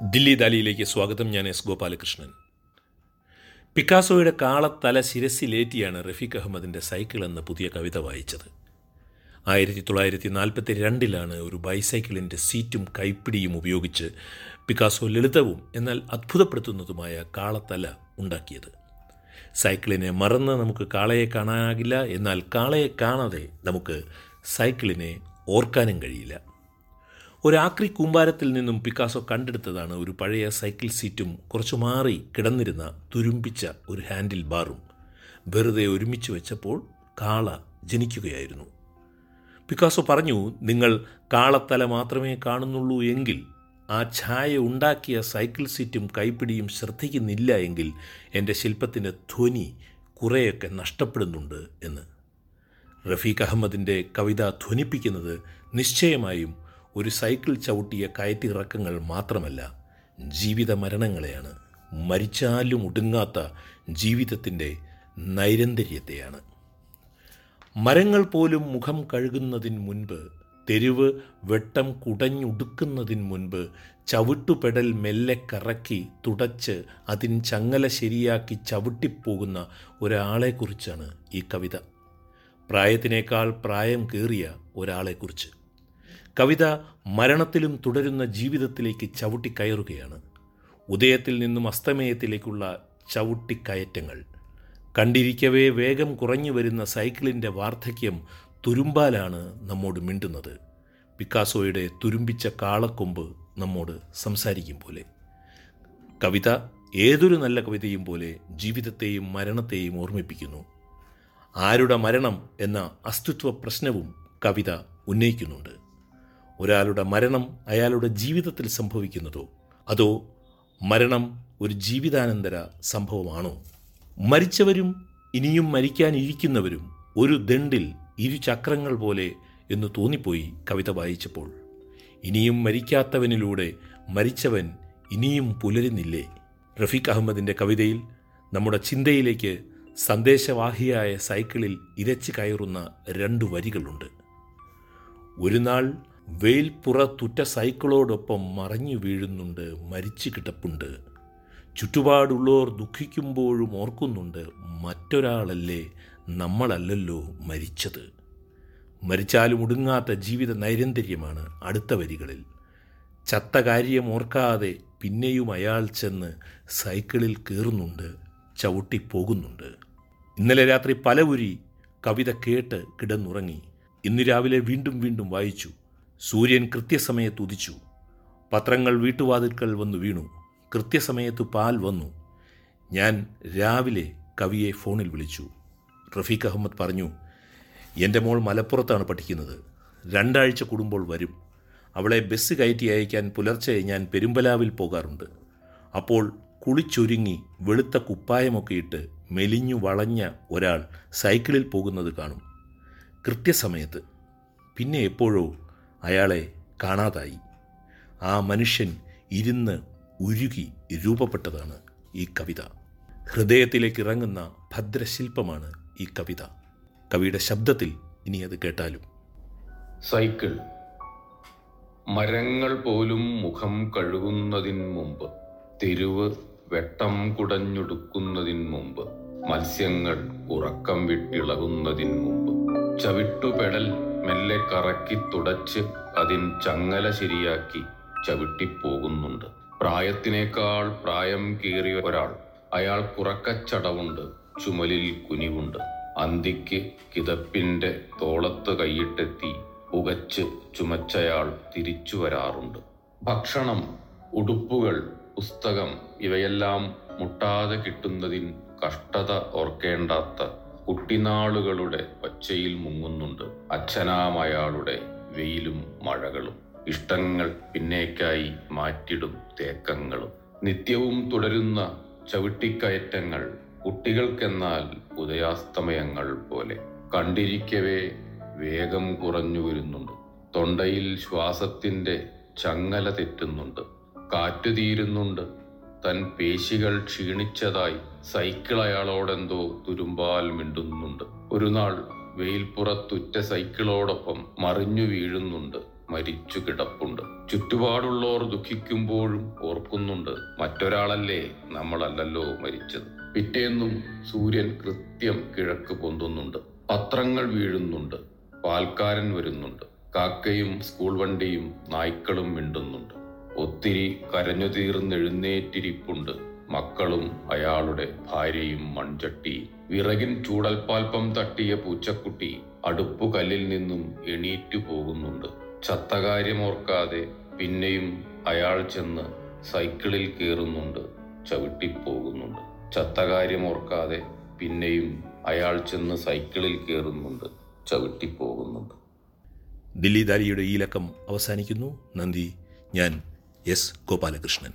ദില്ലി ദാലിയിലേക്ക് സ്വാഗതം. ഞാൻ എസ് ഗോപാലകൃഷ്ണൻ. പിക്കാസോയുടെ കാളത്തല ശിരസിലേറ്റിയാണ് റഫീഖ് അഹമ്മദിന്റെ സൈക്കിൾ എന്ന പുതിയ കവിത വായിച്ചത്. ആയിരത്തി തൊള്ളായിരത്തി നാൽപ്പത്തി രണ്ടിലാണ് ഒരു ബൈസൈക്കിളിന്റെ സീറ്റും കൈപ്പിടിയും ഉപയോഗിച്ച് പിക്കാസോ ലളിതവും എന്നാൽ അത്ഭുതപ്പെടുത്തുന്നതുമായ കാളത്തല ഉണ്ടാക്കിയത്. സൈക്കിളിനെ മറന്ന് നമുക്ക് കാളയെ കാണാനാകില്ല എന്നാൽ കാളയെ കാണാതെ നമുക്ക് സൈക്കിളിനെ ഓർക്കാനും കഴിയില്ല. ഒരു ആക്രി കൂമ്പാരത്തിൽ നിന്നും പിക്കാസോ കണ്ടെടുത്തതാണ് ഒരു പഴയ സൈക്കിൾ സീറ്റും കുറച്ചു മാറി കിടന്നിരുന്ന തുരുമ്പിച്ച ഒരു ഹാൻഡിൽ ബാറും. വെറുതെ ഒരുമിച്ച് വെച്ചപ്പോൾ കാള ജനിക്കുകയായിരുന്നു. പിക്കാസോ പറഞ്ഞു നിങ്ങൾ കാളത്തല മാത്രമേ കാണുന്നുള്ളൂ എങ്കിൽ ആ ഛായ ഉണ്ടാക്കിയ സൈക്കിൾ സീറ്റും കൈപ്പിടിയും ശ്രദ്ധിക്കുന്നില്ല എങ്കിൽ എന്റെ ശില്പത്തിന്റെ ധ്വനി കുറേയൊക്കെ നഷ്ടപ്പെടുന്നുണ്ട് എന്ന്. റഫീഖ് അഹമ്മദിന്റെ കവിത ധ്വനിപ്പിക്കുന്നത് നിശ്ചയമായും ഒരു സൈക്കിൾ ചവിട്ടിയ കയറ്റിറക്കങ്ങൾ മാത്രമല്ല ജീവിത മരണങ്ങളെയാണ് മരിച്ചാലും ഒടുങ്ങാത്ത ജീവിതത്തിന്റെ നൈരന്തര്യത്തെയാണ്. മരങ്ങൾ പോലും മുഖം കഴുകുന്നതിന് മുൻപ് തെരുവ് വെട്ടം കുടഞ്ഞുടുക്കുന്നതിന് മുൻപ് ചവിട്ടുപെടൽ മെല്ലെ കറക്കി തുടച്ച് അതിൻ ചങ്ങല ശരിയാക്കി ചവിട്ടിപ്പോകുന്ന ഒരാളെക്കുറിച്ചാണ് ഈ കവിത. പ്രായത്തിനേക്കാൾ പ്രായം കീറിയ ഒരാളെക്കുറിച്ച്. കവിത മരണത്തിലും തുടരുന്ന ജീവിതത്തിലേക്ക് ചവിട്ടിക്കയറുകയാണ്. ഉദയത്തിൽ നിന്നും അസ്തമയത്തിലേക്കുള്ള ചവിട്ടിക്കയറ്റങ്ങൾ. കണ്ടിരിക്കവേ വേഗം കുറഞ്ഞു വരുന്ന സൈക്കിളിന്റെ വാർദ്ധക്യം തുരുമ്പാലാണ് നമ്മോട് മിണ്ടുന്നത്. പിക്കാസോയുടെ തുരുമ്പിച്ച കാളക്കൊമ്പ് നമ്മോട് സംസാരിക്കും പോലെ. കവിത ഏതൊരു നല്ല കവിതയും പോലെ ജീവിതത്തെയും മരണത്തെയും ഓർമ്മിപ്പിക്കുന്നു. ആരുടെ മരണം എന്ന അസ്തിത്വ പ്രശ്നവും കവിത ഉന്നയിക്കുന്നുണ്ട്. ഒരാളുടെ മരണം അയാളുടെ ജീവിതത്തിൽ സംഭവിക്കുന്നതോ? അതോ മരണം ഒരു ജീവിതാനന്തര സംഭവമാണോ? മരിച്ചവരും ഇനിയും മരിക്കാനിരിക്കുന്നവരും ഒരു ദണ്ടിൽ ഇരു ചക്രങ്ങൾ പോലെ എന്ന് തോന്നിപ്പോയി കവിത വായിച്ചപ്പോൾ. ഇനിയും മരിക്കാത്തവനിലൂടെ മരിച്ചവൻ ഇനിയും പുലരുന്നില്ലേ? റഫീഖ് അഹമ്മദിന്റെ കവിതയിൽ നമ്മുടെ ചിന്തയിലേക്ക് സന്ദേശവാഹിയായ സൈക്കിളിൽ ഇരച്ചു കയറുന്ന രണ്ട് വരികളുണ്ട്. ഒരു നാൾ വെയിൽപ്പുറത്തുറ്റ സൈക്കിളോടൊപ്പം മറിഞ്ഞു വീഴുന്നുണ്ട് മരിച്ചു കിടപ്പുണ്ട്. ചുറ്റുപാടുള്ളവർ ദുഃഖിക്കുമ്പോഴും ഓർക്കുന്നുണ്ട് മറ്റൊരാളല്ലേ നമ്മളല്ലല്ലോ മരിച്ചത്. മരിച്ചാലും ഒടുങ്ങാത്ത ജീവിത നൈരന്തര്യമാണ് അടുത്ത വരികളിൽ. ചത്ത കാര്യം ഓർക്കാതെ പിന്നെയും അയാൾ ചെന്ന് സൈക്കിളിൽ കയറുന്നുണ്ട് ചവിട്ടിപ്പോകുന്നുണ്ട്. ഇന്നലെ രാത്രി പലവുരി കവിത കേട്ട് കിടന്നുറങ്ങി. ഇന്ന് രാവിലെ വീണ്ടും വീണ്ടും വായിച്ചു. സൂര്യൻ കൃത്യസമയത്ത് ഉദിച്ചു. പത്രങ്ങൾ വീട്ടുവാതിൽക്കൽ വന്നു വീണു. കൃത്യസമയത്ത് പാൽ വന്നു. ഞാൻ രാവിലെ കവിയെ ഫോണിൽ വിളിച്ചു. റഫീഖ് അഹമ്മദ് പറഞ്ഞു എന്റെ മോൾ മലപ്പുറത്താണ് പഠിക്കുന്നത്. രണ്ടാഴ്ച കൂടുമ്പോൾ വരും. അവളെ ബസ് കയറ്റി അയക്കാൻ പുലർച്ചെ ഞാൻ പെരുമ്പലാവിൽ പോകാറുണ്ട്. അപ്പോൾ കുളിച്ചൊരുങ്ങി വെളുത്ത കുപ്പായമൊക്കെ ഇട്ട് മെലിഞ്ഞു വളഞ്ഞ ഒരാൾ സൈക്കിളിൽ പോകുന്നത് കാണും. കൃത്യസമയത്ത്. പിന്നെ എപ്പോഴോ അയാളെ കാണാതായി. ആ മനുഷ്യൻ ഇരുന്ന് ഉരുകി രൂപപ്പെട്ടതാണ് ഈ കവിത. ഹൃദയത്തിലേക്ക് ഇറങ്ങുന്ന ഭദ്രശില്പമാണ് ഈ കവിത. കവിയുടെ ശബ്ദത്തിൽ ഇനി അത് കേട്ടാലും. സൈക്കിൾ. മരങ്ങൾ പോലും മുഖം കഴുകുന്നതിന് മുമ്പ് തെരുവ് വെട്ടം കുടഞ്ഞൊടുക്കുന്നതിന് മുമ്പ് മത്സ്യങ്ങൾ ഉറക്കം വിട്ടിളകുന്നതിന് മുമ്പ് ചവിട്ടുപെടൽ മെല്ലെ കറക്കി തുടച്ച് അതിൻ ചങ്ങല ശരിയാക്കി ചവിട്ടിപ്പോകുന്നുണ്ട്. പ്രായത്തിനേക്കാൾ പ്രായം കീറിയ ഒരാൾ. അയാൾ കുറക്കച്ചടവുണ്ട് ചുമലിൽ കുനിവുണ്ട്. അന്തിക്ക് കിതപ്പിന്റെ തോളത്ത് കൈയിട്ടെത്തി പുകച്ച് ചുമച്ചയാൾ തിരിച്ചു വരാറുണ്ട്. ഭക്ഷണം ഉടുപ്പുകൾ പുസ്തകം ഇവയെല്ലാം മുട്ടാതെ കിട്ടുന്നതിൻ കഷ്ടത ഓർക്കേണ്ടാത്ത കുട്ടിനാളുകളുടെ പച്ചയിൽ മുങ്ങുന്നുണ്ട്. അച്ഛനാമയാളുടെ വെയിലും മഴകളും. ഇഷ്ടങ്ങൾ പിന്നേക്കായി മാറ്റിടും തേക്കങ്ങളും. നിത്യവും തുടരുന്ന ചവിട്ടിക്കയറ്റങ്ങൾ കുട്ടികൾക്കെന്നാൽ ഉദയാസ്തമയങ്ങൾ പോലെ. കണ്ടിരിക്കവേ വേഗം കുറഞ്ഞു വരുന്നുണ്ട്. തൊണ്ടയിൽ ശ്വാസത്തിന്റെ ചങ്ങല തെറ്റുന്നുണ്ട്. കാറ്റു തീരുന്നുണ്ട്. തൻ പേശികൾ ക്ഷീണിച്ചതായി സൈക്കിൾ അയാളോടെന്തോ തുരുമ്പാൽ മിണ്ടുന്നുണ്ട്. ഒരു നാൾ വെയിൽപ്പുറത്തുറ്റ സൈക്കിളോടൊപ്പം മറിഞ്ഞു വീഴുന്നുണ്ട് മരിച്ചു കിടപ്പുണ്ട്. ചുറ്റുപാടുള്ളവർ ദുഃഖിക്കുമ്പോഴും ഓർക്കുന്നുണ്ട് മറ്റൊരാളല്ലേ നമ്മളല്ലല്ലോ മരിച്ചത്. പിറ്റേന്നും സൂര്യൻ കൃത്യം കിഴക്ക് പൊന്തുന്നുണ്ട്. പത്രങ്ങൾ വീഴുന്നുണ്ട് പാൽക്കാരൻ വരുന്നുണ്ട് കാക്കയും സ്കൂൾ വണ്ടിയും നായ്ക്കളും മിണ്ടുന്നുണ്ട്. ഒത്തിരി കരഞ്ഞു തീർന്നെഴുന്നേറ്റിരിപ്പുണ്ട് മക്കളും അയാളുടെ ഭാര്യയും മൺചട്ടി. വിറകിൻ ചൂടൽപ്പാൽപ്പം തട്ടിയ പൂച്ചക്കുട്ടി അടുപ്പുകല്ലിൽ നിന്നും എണീറ്റു പോകുന്നുണ്ട്. ചത്തകാര്യമോർക്കാതെ പിന്നെയും അയാൾ ചെന്ന് സൈക്കിളിൽ കയറുന്നുണ്ട് ചവിട്ടിപ്പോകുന്നുണ്ട്. ചത്തകാര്യമോർക്കാതെ പിന്നെയും അയാൾ ചെന്ന് സൈക്കിളിൽ കയറുന്നുണ്ട് ചവിട്ടിപ്പോകുന്നുണ്ട്. ദില്ലി ദാരിയുടെ ഈ ലക്കം അവസാനിക്കുന്നു. നന്ദി. ഞാൻ എസ് ഗോപാലകൃഷ്ണൻ